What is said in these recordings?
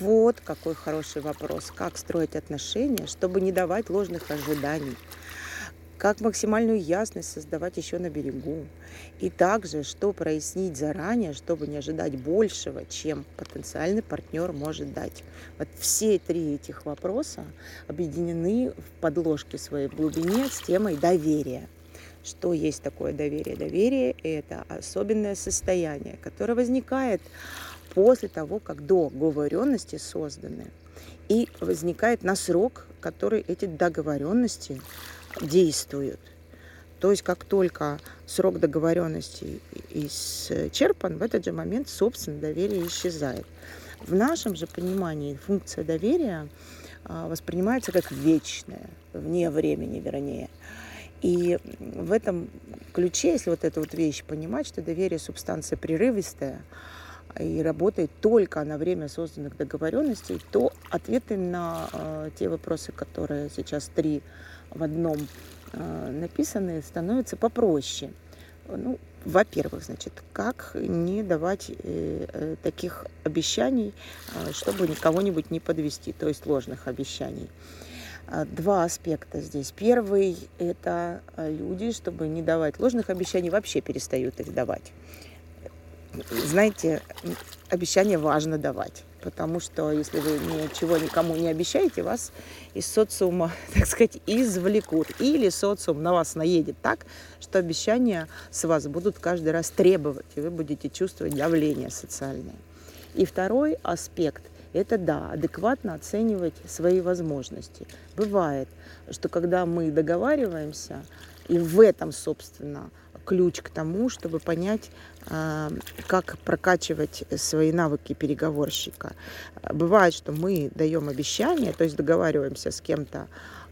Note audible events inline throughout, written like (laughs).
Вот какой хороший вопрос. Как строить отношения, чтобы не давать ложных ожиданий как максимальную ясность создавать еще на берегу. И также, что прояснить заранее, чтобы не ожидать большего, чем потенциальный партнер может дать. Вот все три этих вопроса объединены в подложке своей глубине с темой доверия. Что есть такое доверие? Доверие – это особенное состояние, которое возникает после того, как договоренности созданы, и возникает на срок, который эти договоренности действуют. То есть как только срок договоренности исчерпан, в этот же момент, собственно, доверие исчезает. В нашем же понимании функция доверия а, воспринимается как вечная, вне времени, вернее. И в этом ключе, если вот эту вот вещь понимать, что доверие субстанция прерывистая и работает только на время созданных договоренностей, то ответы на э, те вопросы, которые сейчас три в одном э, написаны, становятся попроще. Ну, во-первых, значит, как не давать э, э, таких обещаний, э, чтобы никого-нибудь не подвести, то есть ложных обещаний. А, два аспекта здесь. Первый – это люди, чтобы не давать ложных обещаний, вообще перестают их давать. Знаете, обещания важно давать потому что если вы ничего никому не обещаете, вас из социума, (laughs) так сказать, извлекут. Или социум на вас наедет так, что обещания с вас будут каждый раз требовать, и вы будете чувствовать давление социальное. И второй аспект – это, да, адекватно оценивать свои возможности. Бывает, что когда мы договариваемся, и в этом, собственно, ключ к тому, чтобы понять, а, как прокачивать свои навыки переговорщика. Бывает, что мы даем обещание, то есть договариваемся с кем-то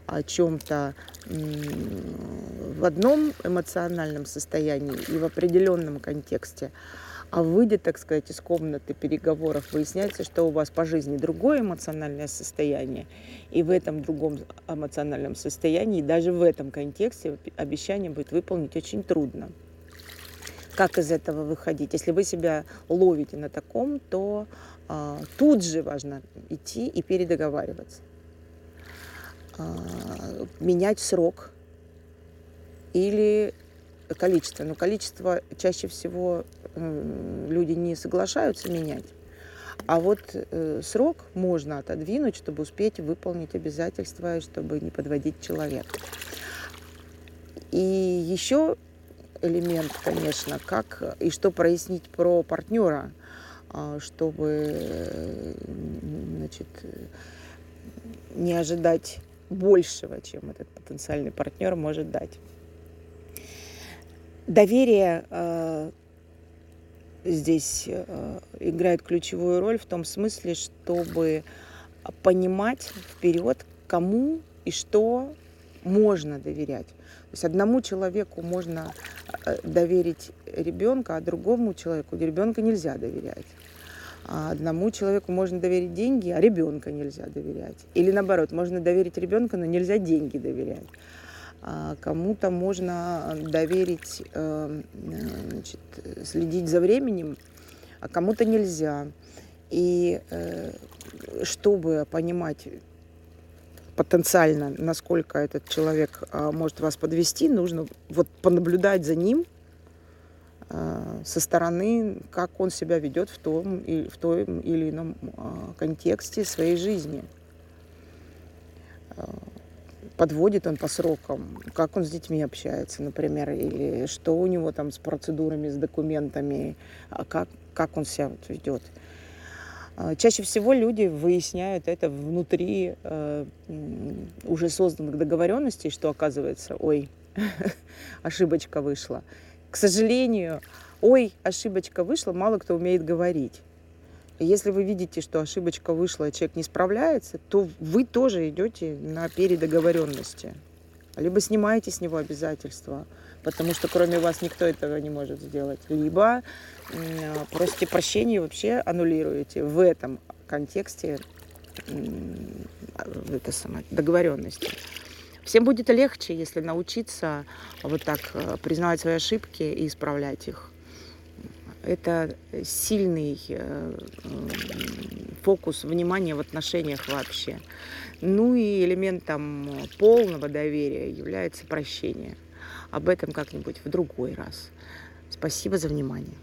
о чем-то в одном эмоциональном состоянии и в определенном контексте, а выйдя, так сказать, из комнаты переговоров, выясняется, что у вас по жизни другое эмоциональное состояние, и в этом другом эмоциональном состоянии, даже в этом контексте обещание будет выполнить очень трудно. Как из этого выходить? Если вы себя ловите на таком, то а, тут же важно идти и передоговариваться. А, менять срок или количество. Но количество чаще всего люди не соглашаются менять. А вот э, срок можно отодвинуть, чтобы успеть выполнить обязательства, и чтобы не подводить человека. И еще элемент, конечно, как и что прояснить про партнера, а, чтобы значит, не ожидать большего, чем этот потенциальный партнер может дать. Доверие э, здесь э, играет ключевую роль в том смысле, чтобы понимать вперед, кому и что можно доверять. То есть одному человеку можно э, доверить ребенка, а другому человеку ребенка нельзя доверять. А одному человеку можно доверить деньги, а ребенка нельзя доверять. Или наоборот, можно доверить ребенка, но нельзя деньги доверять. А кому-то можно доверить, э, значит, следить за временем, а кому-то нельзя. И э, чтобы понимать потенциально, насколько этот человек а, может вас подвести, нужно вот понаблюдать за ним а, со стороны, как он себя ведет в том, и, в том или ином контексте своей жизни. Подводит он по срокам, как он с детьми общается, например, или что у него там с процедурами, с документами, как, как он себя ведет. А, чаще всего люди выясняют это внутри э, уже созданных договоренностей, что оказывается, ой, (laughs) ошибочка вышла. К сожалению, ой, ошибочка вышла, мало кто умеет говорить. Если вы видите, что ошибочка вышла, и человек не справляется, то вы тоже идете на передоговоренности. Либо снимаете с него обязательства, потому что кроме вас никто этого не может сделать. Либо просите прощения и вообще аннулируете в этом контексте это самое, договоренности. Всем будет легче, если научиться вот так э, признавать свои ошибки и исправлять их. Это сильный э, фокус внимания в отношениях вообще. Ну и элементом полного доверия является прощение. Об этом как-нибудь в другой раз. Спасибо за внимание.